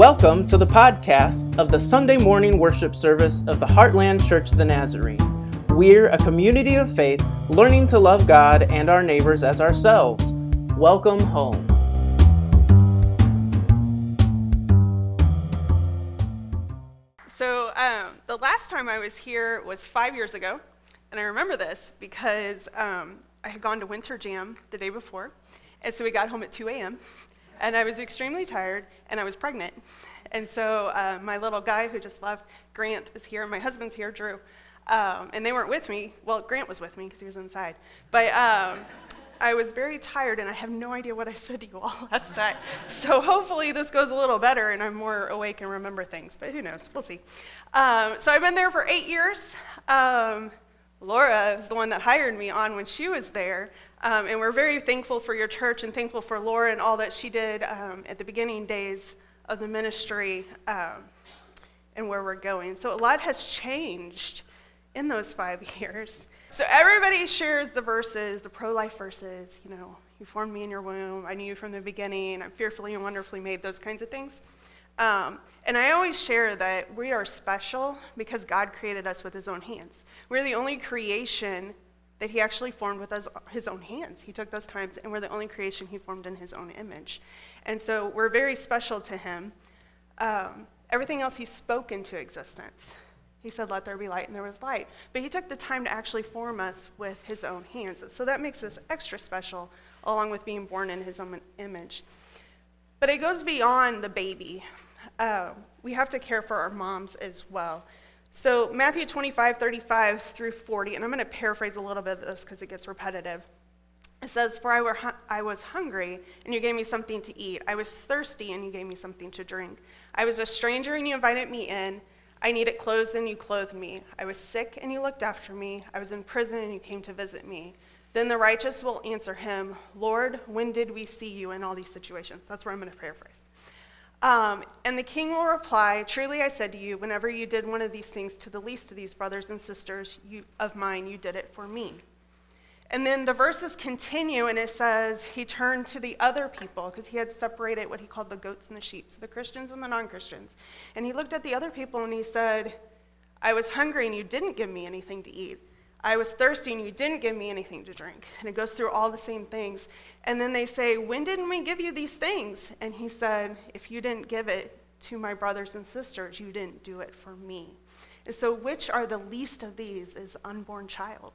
Welcome to the podcast of the Sunday morning worship service of the Heartland Church of the Nazarene. We're a community of faith learning to love God and our neighbors as ourselves. Welcome home. So, um, the last time I was here was five years ago, and I remember this because um, I had gone to Winter Jam the day before, and so we got home at 2 a.m and I was extremely tired, and I was pregnant. And so uh, my little guy who just left, Grant, is here, my husband's here, Drew. Um, and they weren't with me. Well, Grant was with me because he was inside. But um, I was very tired, and I have no idea what I said to you all last night. So hopefully this goes a little better, and I'm more awake and remember things. But who knows? We'll see. Um, so I've been there for eight years. Um, Laura was the one that hired me on when she was there. Um, and we're very thankful for your church and thankful for Laura and all that she did um, at the beginning days of the ministry um, and where we're going. So a lot has changed in those five years. So everybody shares the verses, the pro life verses, you know, you formed me in your womb, I knew you from the beginning, I'm fearfully and wonderfully made, those kinds of things. Um, and I always share that we are special because God created us with his own hands. We're the only creation that he actually formed with his own hands. He took those times, and we're the only creation he formed in his own image. And so we're very special to him. Um, everything else he spoke into existence. He said, Let there be light, and there was light. But he took the time to actually form us with his own hands. So that makes us extra special, along with being born in his own image. But it goes beyond the baby. Uh, we have to care for our moms as well. So, Matthew 25, 35 through 40, and I'm going to paraphrase a little bit of this because it gets repetitive. It says, For I, were hu- I was hungry, and you gave me something to eat. I was thirsty, and you gave me something to drink. I was a stranger, and you invited me in. I needed clothes, and you clothed me. I was sick, and you looked after me. I was in prison, and you came to visit me. Then the righteous will answer him, Lord, when did we see you in all these situations? That's where I'm going to paraphrase. Um, and the king will reply, Truly I said to you, whenever you did one of these things to the least of these brothers and sisters you, of mine, you did it for me. And then the verses continue, and it says, He turned to the other people, because he had separated what he called the goats and the sheep, so the Christians and the non Christians. And he looked at the other people and he said, I was hungry and you didn't give me anything to eat. I was thirsty and you didn't give me anything to drink. And it goes through all the same things. And then they say, When didn't we give you these things? And he said, If you didn't give it to my brothers and sisters, you didn't do it for me. And so, which are the least of these is unborn child.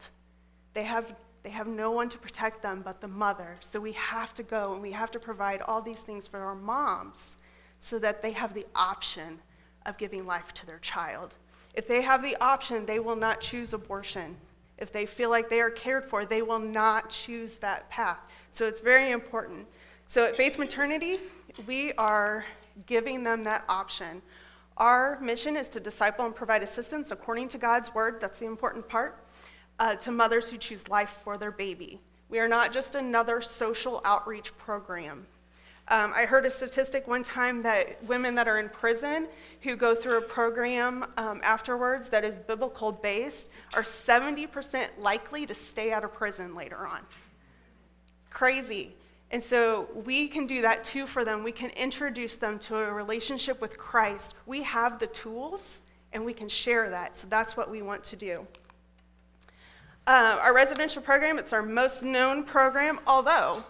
They have, they have no one to protect them but the mother. So we have to go and we have to provide all these things for our moms so that they have the option of giving life to their child. If they have the option, they will not choose abortion if they feel like they are cared for, they will not choose that path. So it's very important. So at Faith Maternity, we are giving them that option. Our mission is to disciple and provide assistance according to God's word. That's the important part. Uh, to mothers who choose life for their baby. We are not just another social outreach program. Um, I heard a statistic one time that women that are in prison who go through a program um, afterwards that is biblical based are 70% likely to stay out of prison later on. Crazy. And so we can do that too for them. We can introduce them to a relationship with Christ. We have the tools and we can share that. So that's what we want to do. Uh, our residential program, it's our most known program, although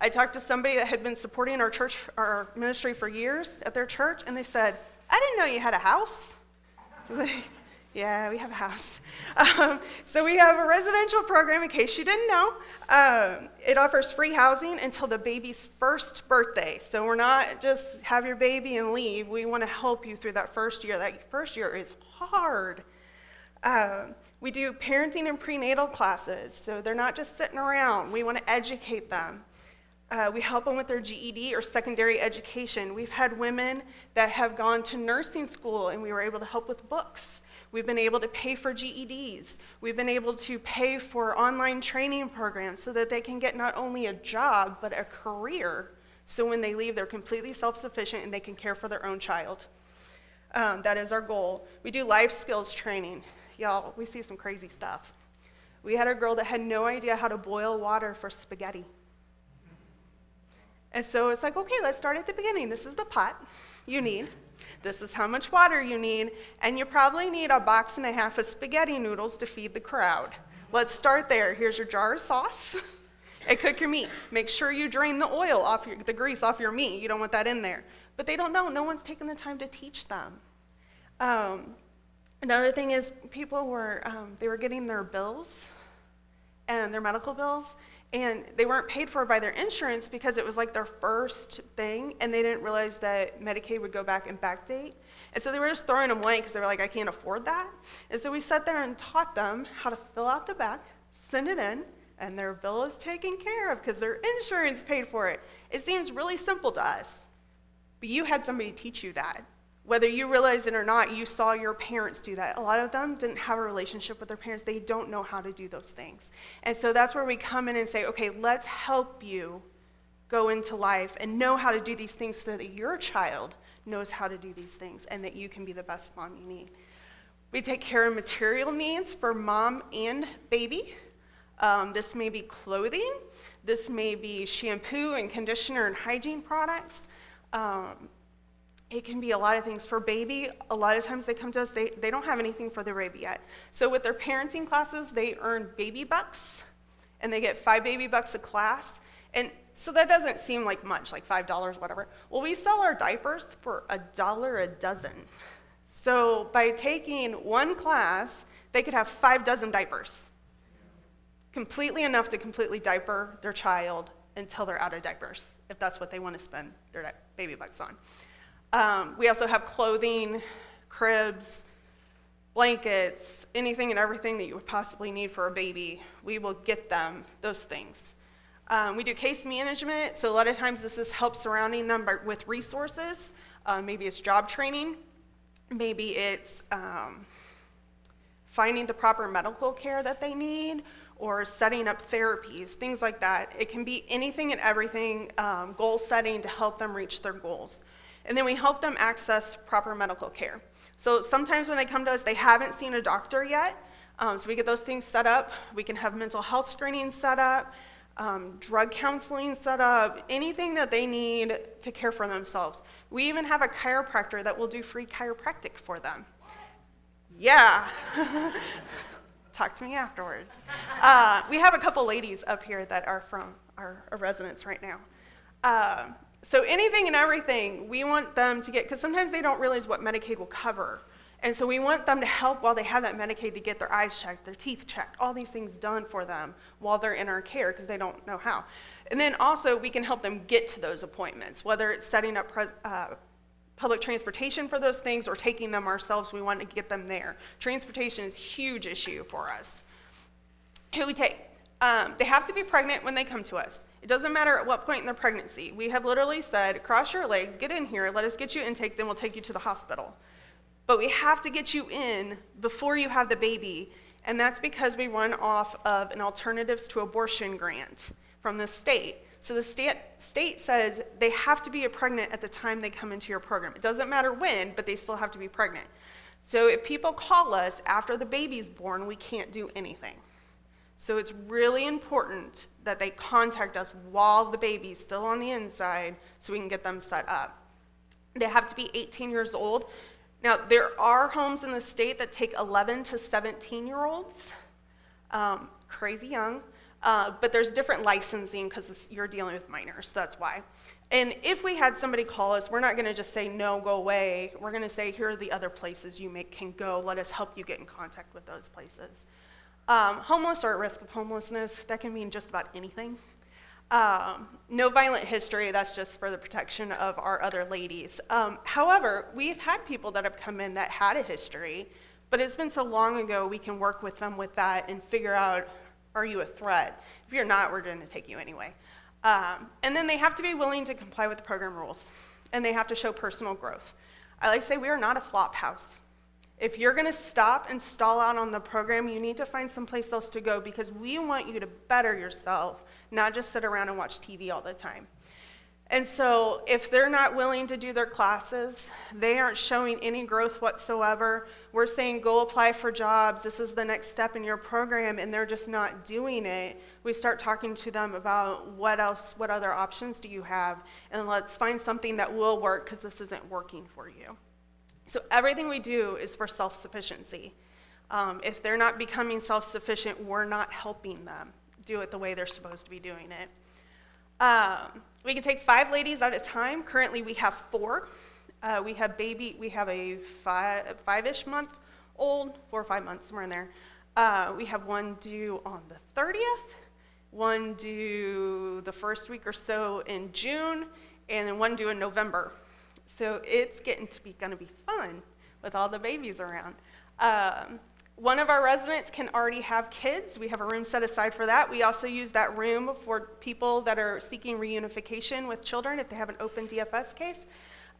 I talked to somebody that had been supporting our church, our ministry for years at their church, and they said, I didn't know you had a house. like, yeah, we have a house. Um, so we have a residential program, in case you didn't know. Um, it offers free housing until the baby's first birthday. So we're not just have your baby and leave. We want to help you through that first year. That first year is hard. Um, we do parenting and prenatal classes, so they're not just sitting around. We want to educate them. Uh, we help them with their GED or secondary education. We've had women that have gone to nursing school and we were able to help with books. We've been able to pay for GEDs. We've been able to pay for online training programs so that they can get not only a job, but a career. So when they leave, they're completely self sufficient and they can care for their own child. Um, that is our goal. We do life skills training. Y'all, we see some crazy stuff. We had a girl that had no idea how to boil water for spaghetti. And so it's like, okay, let's start at the beginning. This is the pot. you need. This is how much water you need. And you probably need a box and a half of spaghetti noodles to feed the crowd. Let's start there. Here's your jar of sauce. and cook your meat. Make sure you drain the oil off your, the grease off your meat. You don't want that in there. But they don't know. No one's taken the time to teach them. Um, another thing is people were um, they were getting their bills and their medical bills and they weren't paid for by their insurance because it was like their first thing and they didn't realize that medicaid would go back and backdate. And so they were just throwing them away because they were like i can't afford that. And so we sat there and taught them how to fill out the back send it in and their bill is taken care of because their insurance paid for it. It seems really simple to us but you had somebody teach you that whether you realize it or not, you saw your parents do that. A lot of them didn't have a relationship with their parents. They don't know how to do those things. And so that's where we come in and say, okay, let's help you go into life and know how to do these things so that your child knows how to do these things and that you can be the best mom you need. We take care of material needs for mom and baby. Um, this may be clothing, this may be shampoo and conditioner and hygiene products. Um, it can be a lot of things. For baby, a lot of times they come to us, they, they don't have anything for their baby yet. So with their parenting classes, they earn baby bucks, and they get five baby bucks a class. And so that doesn't seem like much, like $5, whatever. Well, we sell our diapers for a dollar a dozen. So by taking one class, they could have five dozen diapers. Completely enough to completely diaper their child until they're out of diapers, if that's what they want to spend their baby bucks on. Um, we also have clothing, cribs, blankets, anything and everything that you would possibly need for a baby. We will get them those things. Um, we do case management, so a lot of times this is help surrounding them by, with resources. Uh, maybe it's job training, maybe it's um, finding the proper medical care that they need, or setting up therapies, things like that. It can be anything and everything, um, goal setting to help them reach their goals. And then we help them access proper medical care. So sometimes when they come to us, they haven't seen a doctor yet. Um, so we get those things set up. We can have mental health screening set up, um, drug counseling set up, anything that they need to care for themselves. We even have a chiropractor that will do free chiropractic for them. Yeah. Talk to me afterwards. Uh, we have a couple ladies up here that are from our, residents right now. Uh, so anything and everything, we want them to get, because sometimes they don't realize what Medicaid will cover. And so we want them to help while they have that Medicaid to get their eyes checked, their teeth checked, all these things done for them while they're in our care because they don't know how. And then also we can help them get to those appointments, whether it's setting up pre- uh, public transportation for those things or taking them ourselves. We want to get them there. Transportation is a huge issue for us. Who we take? Um, they have to be pregnant when they come to us. It doesn't matter at what point in the pregnancy. We have literally said, cross your legs, get in here, let us get you intake, then we'll take you to the hospital. But we have to get you in before you have the baby, and that's because we run off of an alternatives to abortion grant from the state. So the state, state says they have to be pregnant at the time they come into your program. It doesn't matter when, but they still have to be pregnant. So if people call us after the baby's born, we can't do anything. So it's really important that they contact us while the baby's still on the inside so we can get them set up. They have to be 18 years old. Now, there are homes in the state that take 11 to 17 year olds, um, crazy young, uh, but there's different licensing because you're dealing with minors, that's why. And if we had somebody call us, we're not going to just say, no, go away. We're going to say, here are the other places you may, can go. Let us help you get in contact with those places. Um, homeless or at risk of homelessness, that can mean just about anything. Um, no violent history, that's just for the protection of our other ladies. Um, however, we've had people that have come in that had a history, but it's been so long ago, we can work with them with that and figure out are you a threat? If you're not, we're going to take you anyway. Um, and then they have to be willing to comply with the program rules, and they have to show personal growth. I like to say we are not a flop house. If you're going to stop and stall out on the program, you need to find someplace else to go because we want you to better yourself, not just sit around and watch TV all the time. And so, if they're not willing to do their classes, they aren't showing any growth whatsoever. We're saying, go apply for jobs. This is the next step in your program, and they're just not doing it. We start talking to them about what else, what other options do you have, and let's find something that will work because this isn't working for you. So, everything we do is for self sufficiency. Um, if they're not becoming self sufficient, we're not helping them do it the way they're supposed to be doing it. Um, we can take five ladies at a time. Currently, we have four. Uh, we have baby, we have a five, five-ish month old, four or five months, somewhere in there. Uh, we have one due on the 30th, one due the first week or so in June, and then one due in November. So it's getting to be going to be fun with all the babies around. Um, one of our residents can already have kids. We have a room set aside for that. We also use that room for people that are seeking reunification with children if they have an open DFS case.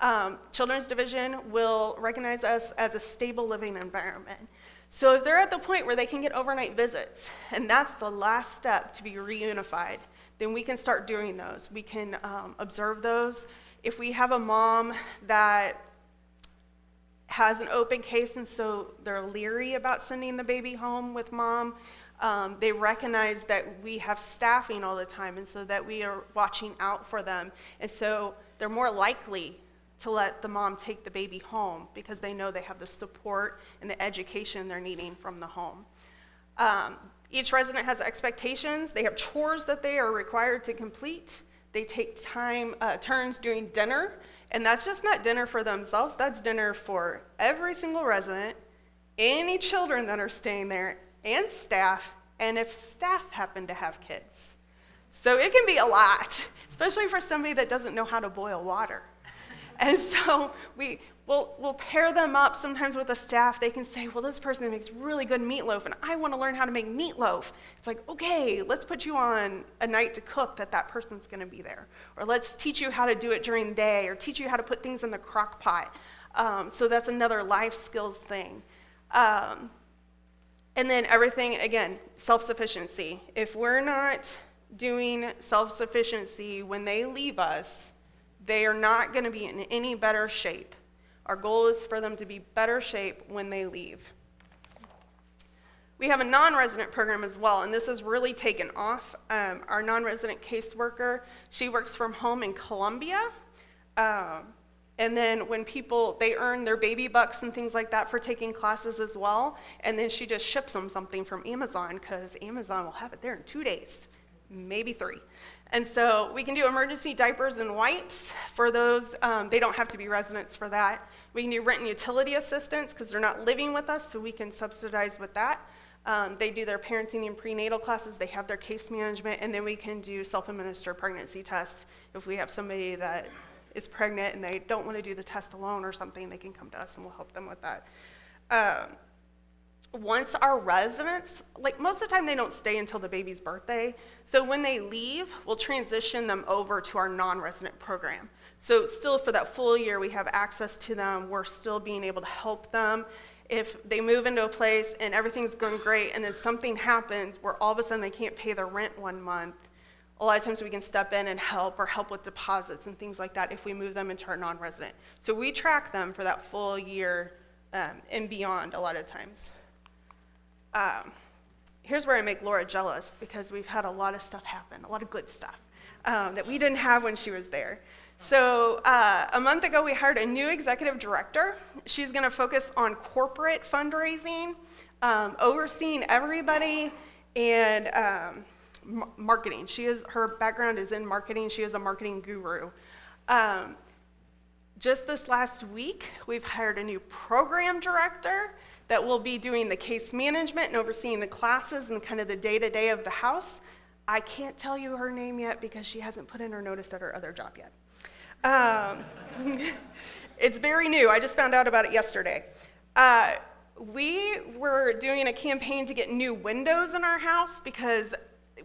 Um, Children's Division will recognize us as a stable living environment. So if they're at the point where they can get overnight visits, and that's the last step to be reunified, then we can start doing those. We can um, observe those. If we have a mom that has an open case, and so they're leery about sending the baby home with mom. Um, they recognize that we have staffing all the time, and so that we are watching out for them. And so they're more likely to let the mom take the baby home because they know they have the support and the education they're needing from the home. Um, each resident has expectations. They have chores that they are required to complete. They take time, uh, turns doing dinner and that's just not dinner for themselves, that's dinner for every single resident, any children that are staying there, and staff, and if staff happen to have kids. So it can be a lot, especially for somebody that doesn't know how to boil water. And so we, We'll, we'll pair them up sometimes with a staff. They can say, Well, this person makes really good meatloaf, and I want to learn how to make meatloaf. It's like, Okay, let's put you on a night to cook that that person's going to be there. Or let's teach you how to do it during the day, or teach you how to put things in the crock pot. Um, so that's another life skills thing. Um, and then everything, again, self sufficiency. If we're not doing self sufficiency when they leave us, they are not going to be in any better shape. Our goal is for them to be better shape when they leave. We have a non resident program as well, and this has really taken off. Um, our non resident caseworker, she works from home in Columbia. Um, and then when people, they earn their baby bucks and things like that for taking classes as well. And then she just ships them something from Amazon because Amazon will have it there in two days, maybe three. And so we can do emergency diapers and wipes for those. Um, they don't have to be residents for that. We can do rent and utility assistance because they're not living with us, so we can subsidize with that. Um, they do their parenting and prenatal classes, they have their case management, and then we can do self administered pregnancy tests. If we have somebody that is pregnant and they don't want to do the test alone or something, they can come to us and we'll help them with that. Um, once our residents, like most of the time, they don't stay until the baby's birthday. So when they leave, we'll transition them over to our non resident program. So, still for that full year, we have access to them. We're still being able to help them. If they move into a place and everything's going great, and then something happens where all of a sudden they can't pay their rent one month, a lot of times we can step in and help or help with deposits and things like that if we move them into our non resident. So, we track them for that full year um, and beyond a lot of times. Um, here's where I make Laura jealous because we've had a lot of stuff happen, a lot of good stuff um, that we didn't have when she was there. So, uh, a month ago, we hired a new executive director. She's going to focus on corporate fundraising, um, overseeing everybody, and um, marketing. She is her background is in marketing. She is a marketing guru. Um, just this last week, we've hired a new program director that will be doing the case management and overseeing the classes and kind of the day to day of the house. I can't tell you her name yet because she hasn't put in her notice at her other job yet. Um, it's very new. I just found out about it yesterday. Uh, we were doing a campaign to get new windows in our house because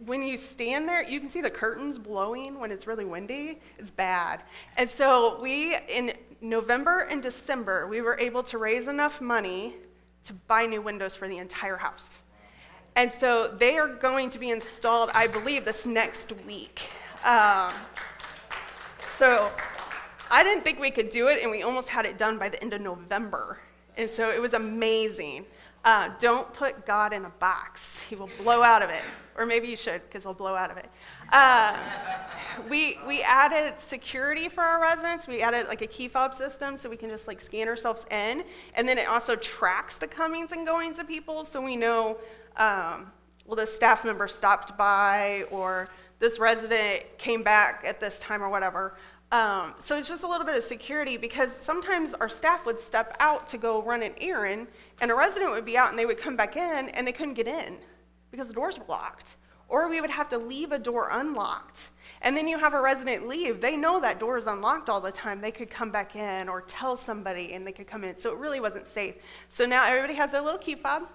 when you stand there, you can see the curtains blowing when it's really windy. It's bad. And so we, in November and December, we were able to raise enough money to buy new windows for the entire house. And so they are going to be installed, I believe, this next week. Um, So I didn't think we could do it, and we almost had it done by the end of November. And so it was amazing. Uh, don't put God in a box. He will blow out of it. Or maybe you should, because he'll blow out of it. Uh, we, we added security for our residents. We added like a key fob system so we can just like scan ourselves in. And then it also tracks the comings and goings of people so we know, um, well, this staff member stopped by or this resident came back at this time or whatever. Um, so it's just a little bit of security because sometimes our staff would step out to go run an errand, and a resident would be out and they would come back in and they couldn't get in because the doors were locked. Or we would have to leave a door unlocked. And then you have a resident leave. They know that door is unlocked all the time. They could come back in or tell somebody and they could come in. So it really wasn't safe. So now everybody has their little key fob,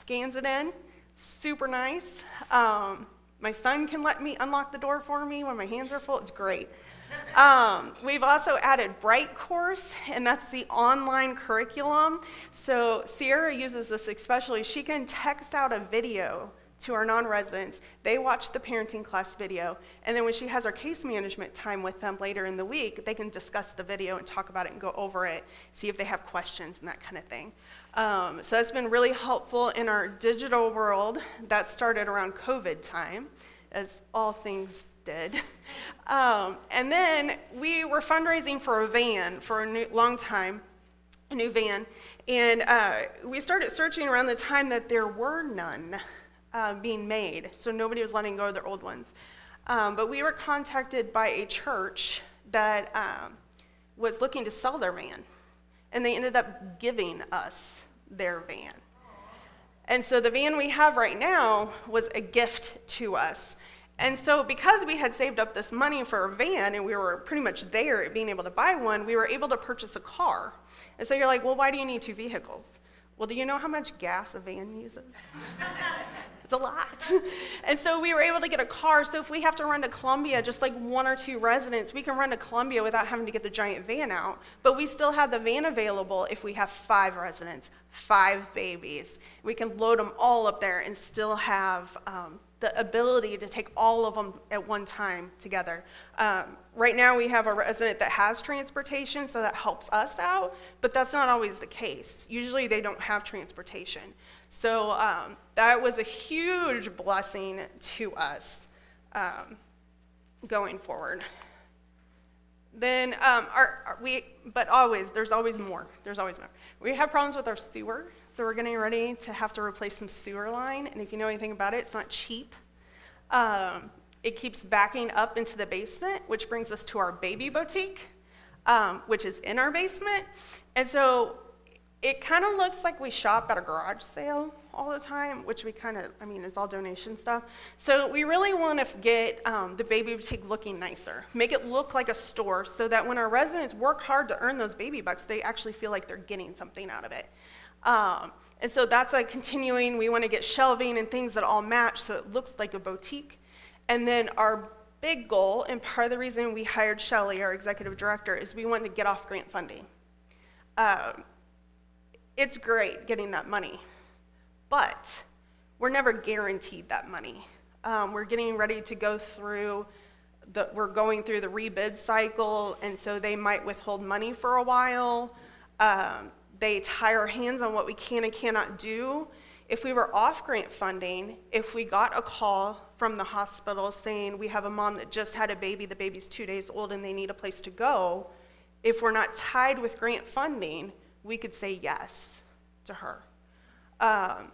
scans it in. Super nice. Um, my son can let me unlock the door for me when my hands are full. It's great. Um, we've also added Bright Course, and that's the online curriculum. So Sierra uses this especially. She can text out a video to our non residents. They watch the parenting class video, and then when she has our case management time with them later in the week, they can discuss the video and talk about it and go over it, see if they have questions and that kind of thing. Um, so that's been really helpful in our digital world. That started around COVID time, as all things did. Um, and then we were fundraising for a van for a new, long time, a new van. And uh, we started searching around the time that there were none uh, being made. So nobody was letting go of their old ones. Um, but we were contacted by a church that um, was looking to sell their van. And they ended up giving us their van. And so the van we have right now was a gift to us. And so, because we had saved up this money for a van and we were pretty much there at being able to buy one, we were able to purchase a car. And so, you're like, well, why do you need two vehicles? Well, do you know how much gas a van uses? it's a lot. and so, we were able to get a car. So, if we have to run to Columbia, just like one or two residents, we can run to Columbia without having to get the giant van out. But we still have the van available if we have five residents, five babies. We can load them all up there and still have. Um, the ability to take all of them at one time together. Um, right now, we have a resident that has transportation, so that helps us out, but that's not always the case. Usually, they don't have transportation. So, um, that was a huge blessing to us um, going forward. Then, um, our, our, we, but always, there's always more. There's always more. We have problems with our sewer. So we're getting ready to have to replace some sewer line, and if you know anything about it, it's not cheap. Um, it keeps backing up into the basement, which brings us to our baby boutique, um, which is in our basement. And so it kind of looks like we shop at a garage sale all the time, which we kind of, I mean, it's all donation stuff. So we really want to get um, the baby boutique looking nicer, make it look like a store so that when our residents work hard to earn those baby bucks, they actually feel like they're getting something out of it. Um, and so that's like continuing. We want to get shelving and things that all match so it looks like a boutique. And then our big goal, and part of the reason we hired Shelly, our executive director, is we want to get off grant funding. Um, it's great getting that money, but we're never guaranteed that money. Um, we're getting ready to go through the, we're going through the rebid cycle, and so they might withhold money for a while. Um, they tie our hands on what we can and cannot do. If we were off grant funding, if we got a call from the hospital saying we have a mom that just had a baby, the baby's two days old, and they need a place to go, if we're not tied with grant funding, we could say yes to her. Um,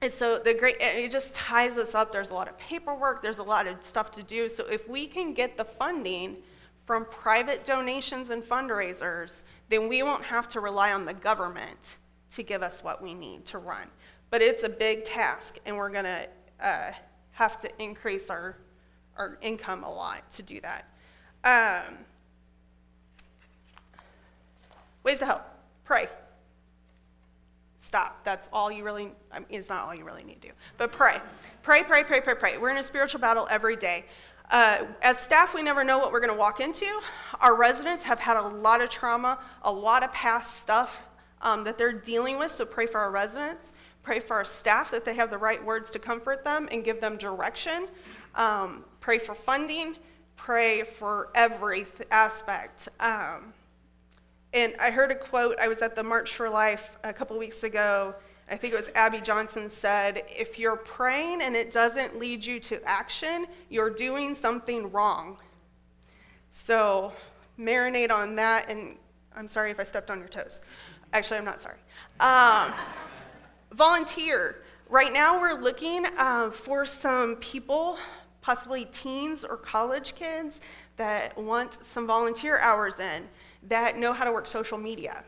and so the great, it just ties us up. There's a lot of paperwork, there's a lot of stuff to do. So if we can get the funding from private donations and fundraisers, then we won't have to rely on the government to give us what we need to run. But it's a big task, and we're going to uh, have to increase our, our income a lot to do that. Um, ways to help pray. Stop. That's all you really, I mean, it's not all you really need to do, but pray. Pray, pray, pray, pray, pray. We're in a spiritual battle every day. Uh, as staff, we never know what we're going to walk into. Our residents have had a lot of trauma, a lot of past stuff um, that they're dealing with, so pray for our residents. Pray for our staff that they have the right words to comfort them and give them direction. Um, pray for funding. pray for every aspect. Um, and I heard a quote, I was at the March for Life a couple weeks ago. I think it was Abby Johnson said, If you're praying and it doesn't lead you to action, you're doing something wrong. So marinate on that, and I'm sorry if I stepped on your toes. Actually, I'm not sorry. Um, volunteer. Right now, we're looking uh, for some people, possibly teens or college kids, that want some volunteer hours in that know how to work social media.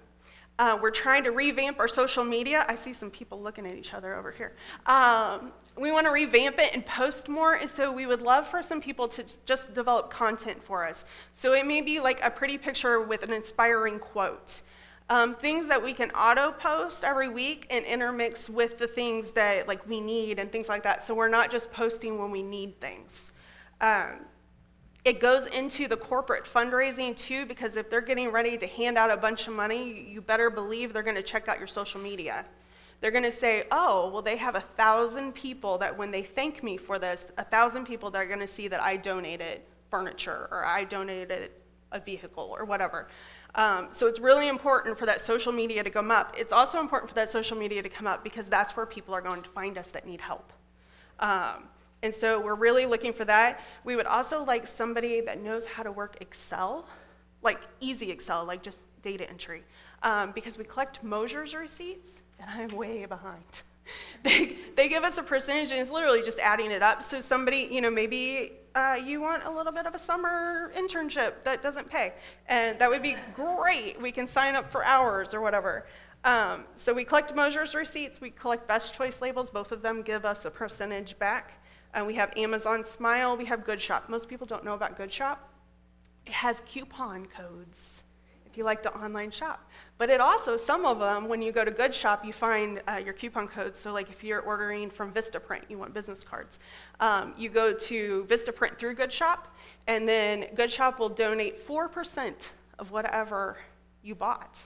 Uh, we're trying to revamp our social media. I see some people looking at each other over here. Um, we want to revamp it and post more, and so we would love for some people to just develop content for us. So it may be like a pretty picture with an inspiring quote. Um, things that we can auto post every week and intermix with the things that like we need and things like that. So we're not just posting when we need things. Um, it goes into the corporate fundraising too, because if they're getting ready to hand out a bunch of money, you better believe they're going to check out your social media. They're going to say, oh, well, they have a thousand people that when they thank me for this, a thousand people that are going to see that I donated furniture or I donated a vehicle or whatever. Um, so it's really important for that social media to come up. It's also important for that social media to come up because that's where people are going to find us that need help. Um, and so we're really looking for that. We would also like somebody that knows how to work Excel, like easy Excel, like just data entry, um, because we collect Moser's receipts, and I'm way behind. they, they give us a percentage, and it's literally just adding it up. So somebody, you know, maybe uh, you want a little bit of a summer internship that doesn't pay, and that would be great. We can sign up for hours or whatever. Um, so we collect Moser's receipts, we collect Best Choice labels. Both of them give us a percentage back. And we have Amazon Smile, we have Good Shop. Most people don't know about Good Shop. It has coupon codes if you like to online shop. But it also, some of them, when you go to Good Shop, you find uh, your coupon codes. So, like if you're ordering from Vistaprint, you want business cards, um, you go to Vistaprint through Good Shop, and then Good Shop will donate 4% of whatever you bought.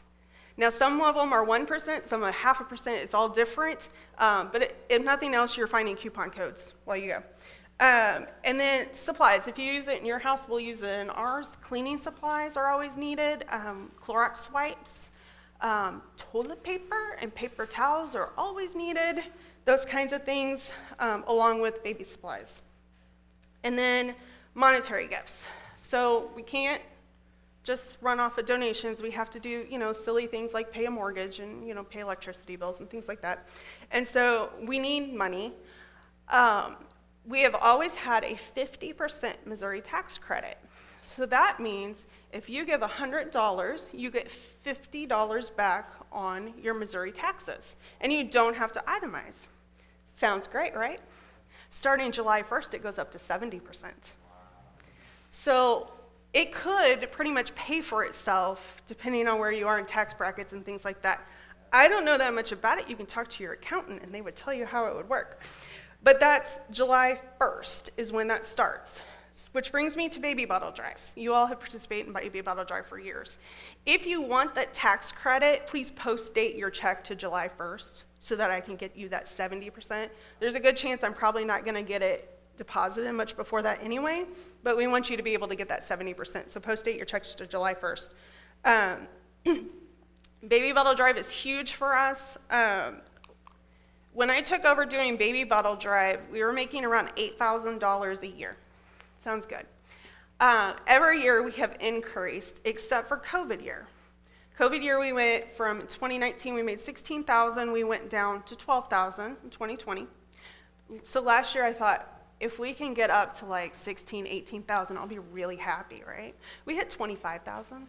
Now, some of them are 1%, some are half a percent. It's all different. Um, but if nothing else, you're finding coupon codes while you go. Um, and then supplies. If you use it in your house, we'll use it in ours. Cleaning supplies are always needed. Um, Clorox wipes, um, toilet paper, and paper towels are always needed. Those kinds of things, um, along with baby supplies. And then monetary gifts. So we can't just run off of donations. We have to do, you know, silly things like pay a mortgage and, you know, pay electricity bills and things like that. And so we need money. Um, we have always had a 50% Missouri tax credit. So that means if you give $100, you get $50 back on your Missouri taxes, and you don't have to itemize. Sounds great, right? Starting July 1st, it goes up to 70%. So it could pretty much pay for itself depending on where you are in tax brackets and things like that. I don't know that much about it. You can talk to your accountant and they would tell you how it would work. But that's July 1st is when that starts. Which brings me to Baby Bottle Drive. You all have participated in Baby Bottle Drive for years. If you want that tax credit, please post date your check to July 1st so that I can get you that 70%. There's a good chance I'm probably not going to get it deposited much before that anyway, but we want you to be able to get that 70%. So post date your checks to July 1st. Um, baby bottle drive is huge for us. Um, when I took over doing baby bottle drive, we were making around $8,000 a year. Sounds good. Uh, every year we have increased, except for COVID year. COVID year we went from 2019 we made 16,000, we went down to 12,000 in 2020. So last year I thought if we can get up to like 16, 18,000, I'll be really happy, right? We hit 25,000.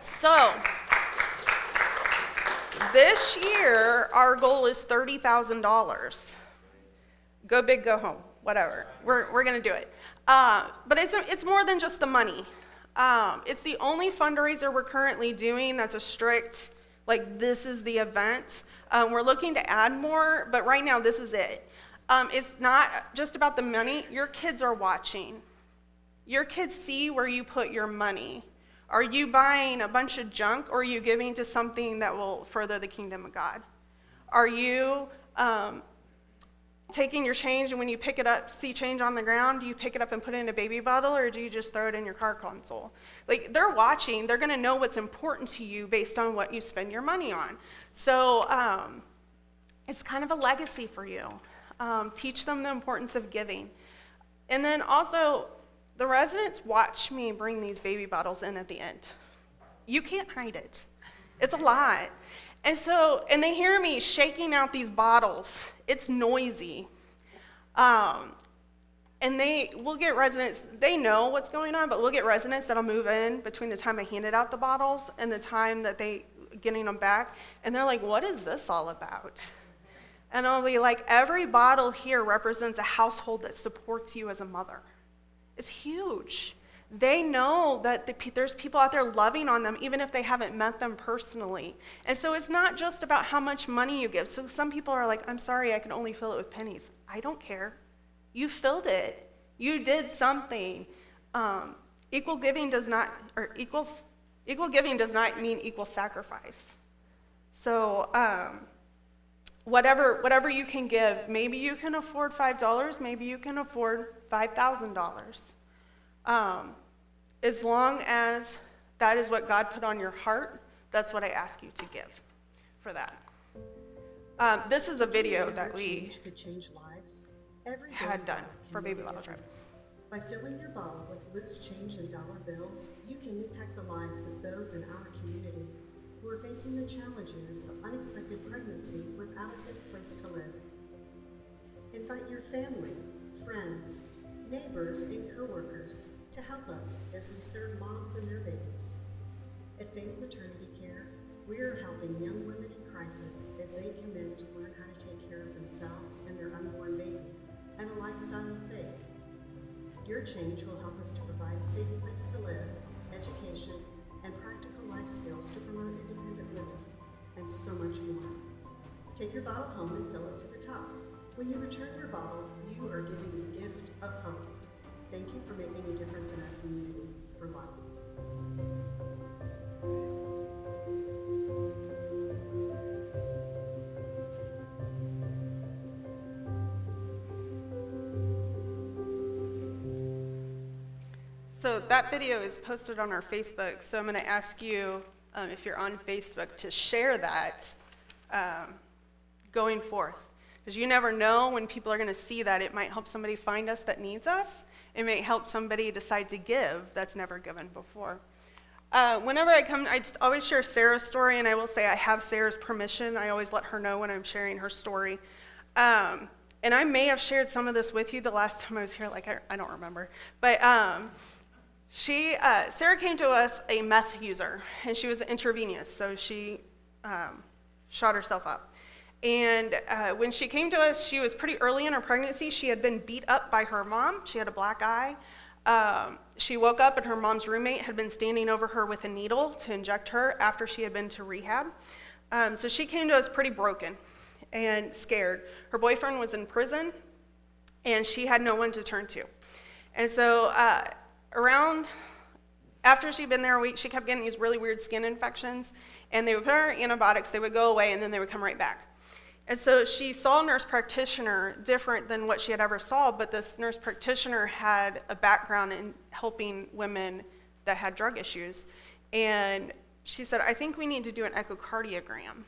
So, this year, our goal is $30,000. Go big, go home, whatever. We're, we're going to do it. Uh, but it's, it's more than just the money. Um, it's the only fundraiser we're currently doing that's a strict, like, this is the event. Um, we're looking to add more, but right now, this is it. Um, it's not just about the money. Your kids are watching. Your kids see where you put your money. Are you buying a bunch of junk or are you giving to something that will further the kingdom of God? Are you um, taking your change and when you pick it up, see change on the ground, do you pick it up and put it in a baby bottle or do you just throw it in your car console? Like they're watching, they're going to know what's important to you based on what you spend your money on. So um, it's kind of a legacy for you. Um, teach them the importance of giving. And then also, the residents watch me bring these baby bottles in at the end. You can't hide it. It's a lot. And so, and they hear me shaking out these bottles. It's noisy. Um, and they will get residents, they know what's going on, but we'll get residents that'll move in between the time I handed out the bottles and the time that they getting them back. And they're like, what is this all about? And I'll be like, every bottle here represents a household that supports you as a mother. It's huge. They know that the, there's people out there loving on them, even if they haven't met them personally. And so it's not just about how much money you give. So some people are like, I'm sorry, I can only fill it with pennies. I don't care. You filled it, you did something. Um, equal giving does not, or equal, equal giving does not mean equal sacrifice. So, um, whatever, whatever you can give, maybe you can afford $5, maybe you can afford $5,000. Um, as long as that is what God put on your heart, that's what I ask you to give for that. Um, this is a video that we could change lives. Every had done for Baby Bottle Trip. By filling your bottle with loose change and dollar bills, you can impact the lives of those in our community who are facing the challenges of unexpected safe place to live. Invite your family, friends, neighbors, and coworkers to help us as we serve moms and their babies. At Faith Maternity Care, we are helping young women in crisis as they commit to learn how to take care of themselves and their unborn baby and a lifestyle of faith. Your change will help us to provide a safe place to live, education, and practical life skills to promote independent living, and so much more. Take your bottle home and fill it to the top. When you return your bottle, you are giving a gift of hope. Thank you for making a difference in our community for life. So that video is posted on our Facebook. So I'm going to ask you, um, if you're on Facebook, to share that um, going forth. Because you never know when people are going to see that. It might help somebody find us that needs us. It may help somebody decide to give that's never given before. Uh, whenever I come, I just always share Sarah's story, and I will say I have Sarah's permission. I always let her know when I'm sharing her story. Um, and I may have shared some of this with you the last time I was here, like I, I don't remember. But um, she, uh, Sarah came to us a meth user, and she was intravenous, so she um, shot herself up. And uh, when she came to us, she was pretty early in her pregnancy. She had been beat up by her mom. She had a black eye. Um, she woke up, and her mom's roommate had been standing over her with a needle to inject her after she had been to rehab. Um, so she came to us pretty broken and scared. Her boyfriend was in prison, and she had no one to turn to. And so, uh, around after she'd been there a week, she kept getting these really weird skin infections, and they would put her antibiotics, they would go away, and then they would come right back. And so she saw a nurse practitioner different than what she had ever saw, but this nurse practitioner had a background in helping women that had drug issues. And she said, I think we need to do an echocardiogram.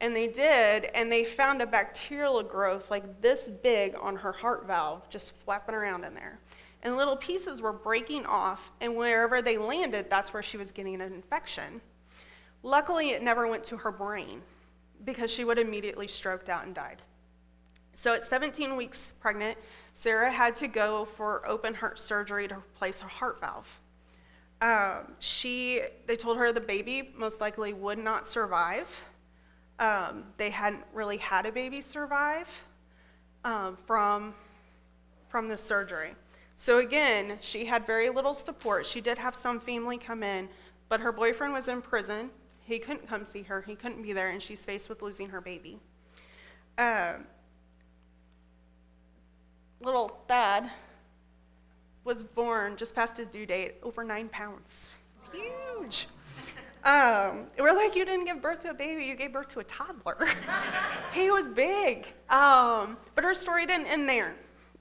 And they did, and they found a bacterial growth like this big on her heart valve, just flapping around in there. And little pieces were breaking off, and wherever they landed, that's where she was getting an infection. Luckily, it never went to her brain because she would immediately stroked out and died. So at 17 weeks pregnant, Sarah had to go for open heart surgery to replace her heart valve. Um, she, they told her the baby most likely would not survive. Um, they hadn't really had a baby survive um, from, from the surgery. So again, she had very little support. She did have some family come in, but her boyfriend was in prison he couldn't come see her, he couldn't be there, and she's faced with losing her baby. Uh, little Thad was born just past his due date, over nine pounds. It's huge. Um, we're like, you didn't give birth to a baby, you gave birth to a toddler. he was big. Um, but her story didn't end there.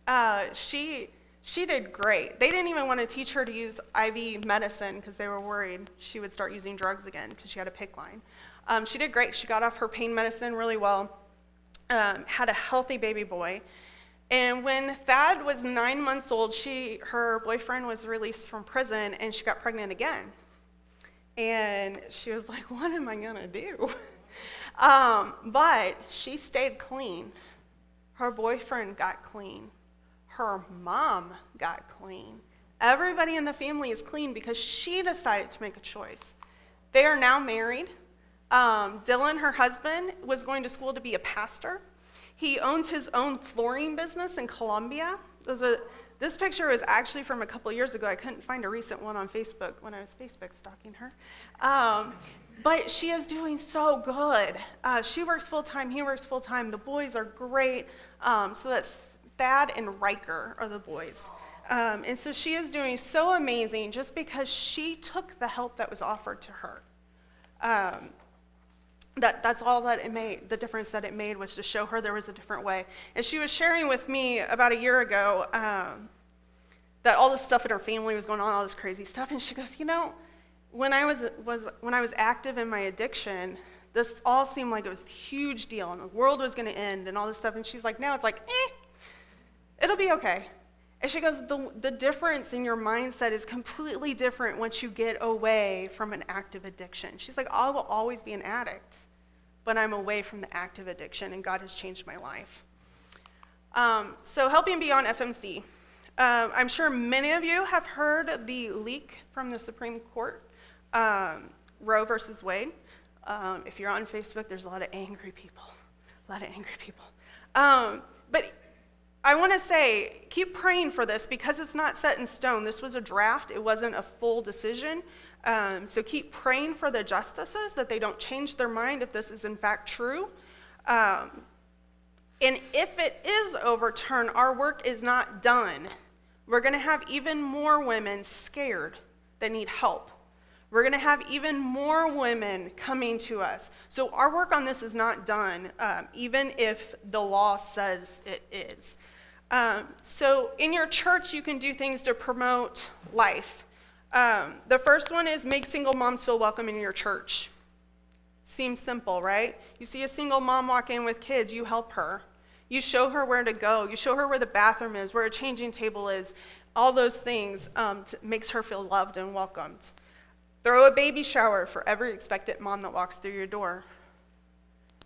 Uh, she, she did great. They didn't even want to teach her to use IV medicine because they were worried she would start using drugs again because she had a PICC line. Um, she did great. She got off her pain medicine really well, um, had a healthy baby boy. And when Thad was nine months old, she, her boyfriend was released from prison and she got pregnant again. And she was like, What am I going to do? um, but she stayed clean. Her boyfriend got clean. Her mom got clean. Everybody in the family is clean because she decided to make a choice. They are now married. Um, Dylan, her husband, was going to school to be a pastor. He owns his own flooring business in Columbia. This picture was actually from a couple years ago. I couldn't find a recent one on Facebook when I was Facebook stalking her. Um, but she is doing so good. Uh, she works full time, he works full time. The boys are great. Um, so that's Thad and Riker are the boys. Um, and so she is doing so amazing just because she took the help that was offered to her. Um, that, that's all that it made. The difference that it made was to show her there was a different way. And she was sharing with me about a year ago um, that all this stuff in her family was going on, all this crazy stuff. And she goes, You know, when I was, was, when I was active in my addiction, this all seemed like it was a huge deal and the world was going to end and all this stuff. And she's like, Now it's like, eh, it'll be okay. And she goes, the, the difference in your mindset is completely different once you get away from an active addiction. She's like, I will always be an addict but I'm away from the active addiction, and God has changed my life. Um, so, helping beyond FMC. Um, I'm sure many of you have heard the leak from the Supreme Court, um, Roe versus Wade. Um, if you're on Facebook, there's a lot of angry people. A lot of angry people. Um, but I want to say, keep praying for this because it's not set in stone. This was a draft, it wasn't a full decision. Um, so keep praying for the justices that they don't change their mind if this is in fact true. Um, and if it is overturned, our work is not done. We're going to have even more women scared that need help. We're going to have even more women coming to us. So our work on this is not done, um, even if the law says it is. Um, so in your church, you can do things to promote life. Um, the first one is make single moms feel welcome in your church. Seems simple, right? You see a single mom walk in with kids, you help her. You show her where to go. You show her where the bathroom is, where a changing table is. All those things um, makes her feel loved and welcomed. Throw a baby shower for every expectant mom that walks through your door.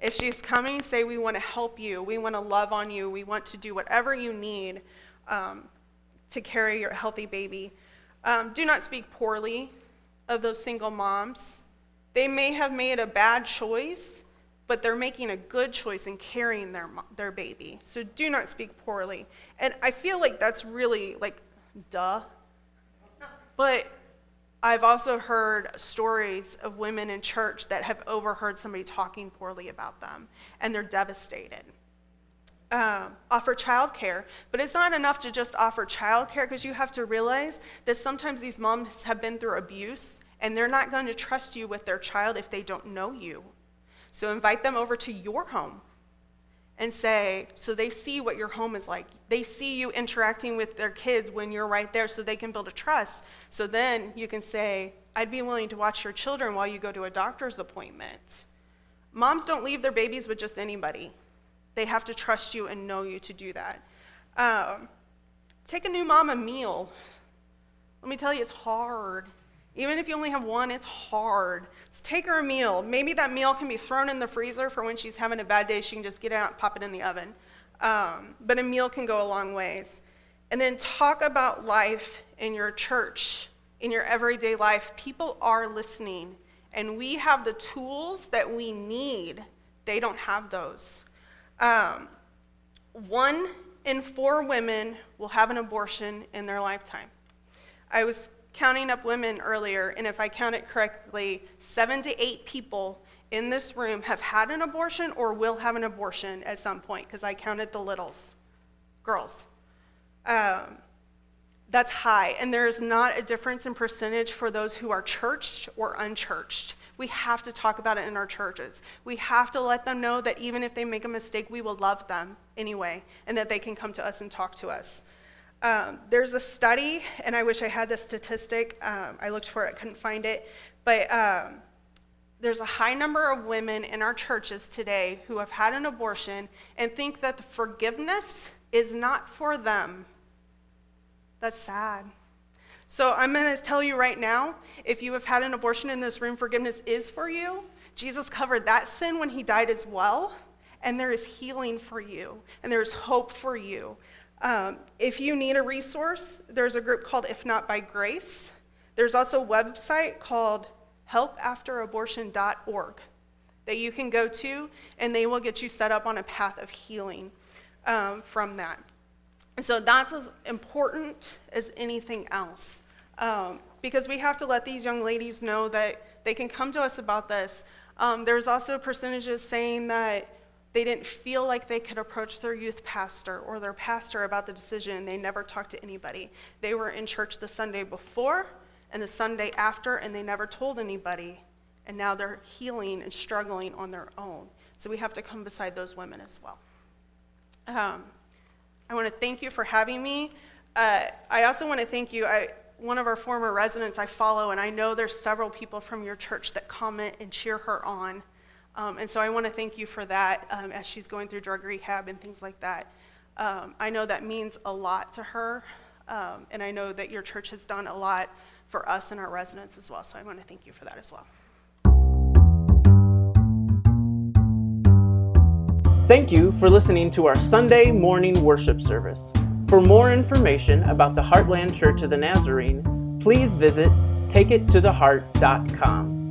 If she's coming, say, We want to help you. We want to love on you. We want to do whatever you need um, to carry your healthy baby. Um, do not speak poorly of those single moms. They may have made a bad choice, but they're making a good choice in carrying their, their baby. So do not speak poorly. And I feel like that's really like, duh. But I've also heard stories of women in church that have overheard somebody talking poorly about them, and they're devastated um, offer childcare. But it's not enough to just offer childcare because you have to realize that sometimes these moms have been through abuse and they're not going to trust you with their child if they don't know you. So invite them over to your home and say, so they see what your home is like. They see you interacting with their kids when you're right there so they can build a trust. So then you can say, I'd be willing to watch your children while you go to a doctor's appointment. Moms don't leave their babies with just anybody. They have to trust you and know you to do that. Um, take a new mom a meal. Let me tell you, it's hard. Even if you only have one, it's hard. Just take her a meal. Maybe that meal can be thrown in the freezer for when she's having a bad day. She can just get it out and pop it in the oven. Um, but a meal can go a long ways. And then talk about life in your church, in your everyday life. People are listening, and we have the tools that we need. They don't have those. Um, one in four women will have an abortion in their lifetime. I was counting up women earlier, and if I count it correctly, seven to eight people in this room have had an abortion or will have an abortion at some point, because I counted the littles, girls. Um, that's high, and there is not a difference in percentage for those who are churched or unchurched. We have to talk about it in our churches. We have to let them know that even if they make a mistake, we will love them anyway, and that they can come to us and talk to us. Um, there's a study, and I wish I had the statistic. Um, I looked for it, couldn't find it. But um, there's a high number of women in our churches today who have had an abortion and think that the forgiveness is not for them. That's sad. So I'm going to tell you right now if you have had an abortion in this room, forgiveness is for you. Jesus covered that sin when he died as well, and there is healing for you, and there's hope for you. Um, if you need a resource, there's a group called If Not by Grace. There's also a website called helpafterabortion.org that you can go to, and they will get you set up on a path of healing um, from that. So that's as important as anything else. Um, because we have to let these young ladies know that they can come to us about this. Um, there's also percentages saying that they didn't feel like they could approach their youth pastor or their pastor about the decision. They never talked to anybody. They were in church the Sunday before and the Sunday after, and they never told anybody. And now they're healing and struggling on their own. So we have to come beside those women as well. Um, I want to thank you for having me. Uh, I also want to thank you. I, one of our former residents I follow, and I know there's several people from your church that comment and cheer her on. Um, and so I want to thank you for that um, as she's going through drug rehab and things like that. Um, I know that means a lot to her, um, and I know that your church has done a lot for us and our residents as well. So I want to thank you for that as well. Thank you for listening to our Sunday morning worship service. For more information about the Heartland Church of the Nazarene, please visit takeittotheheart.com.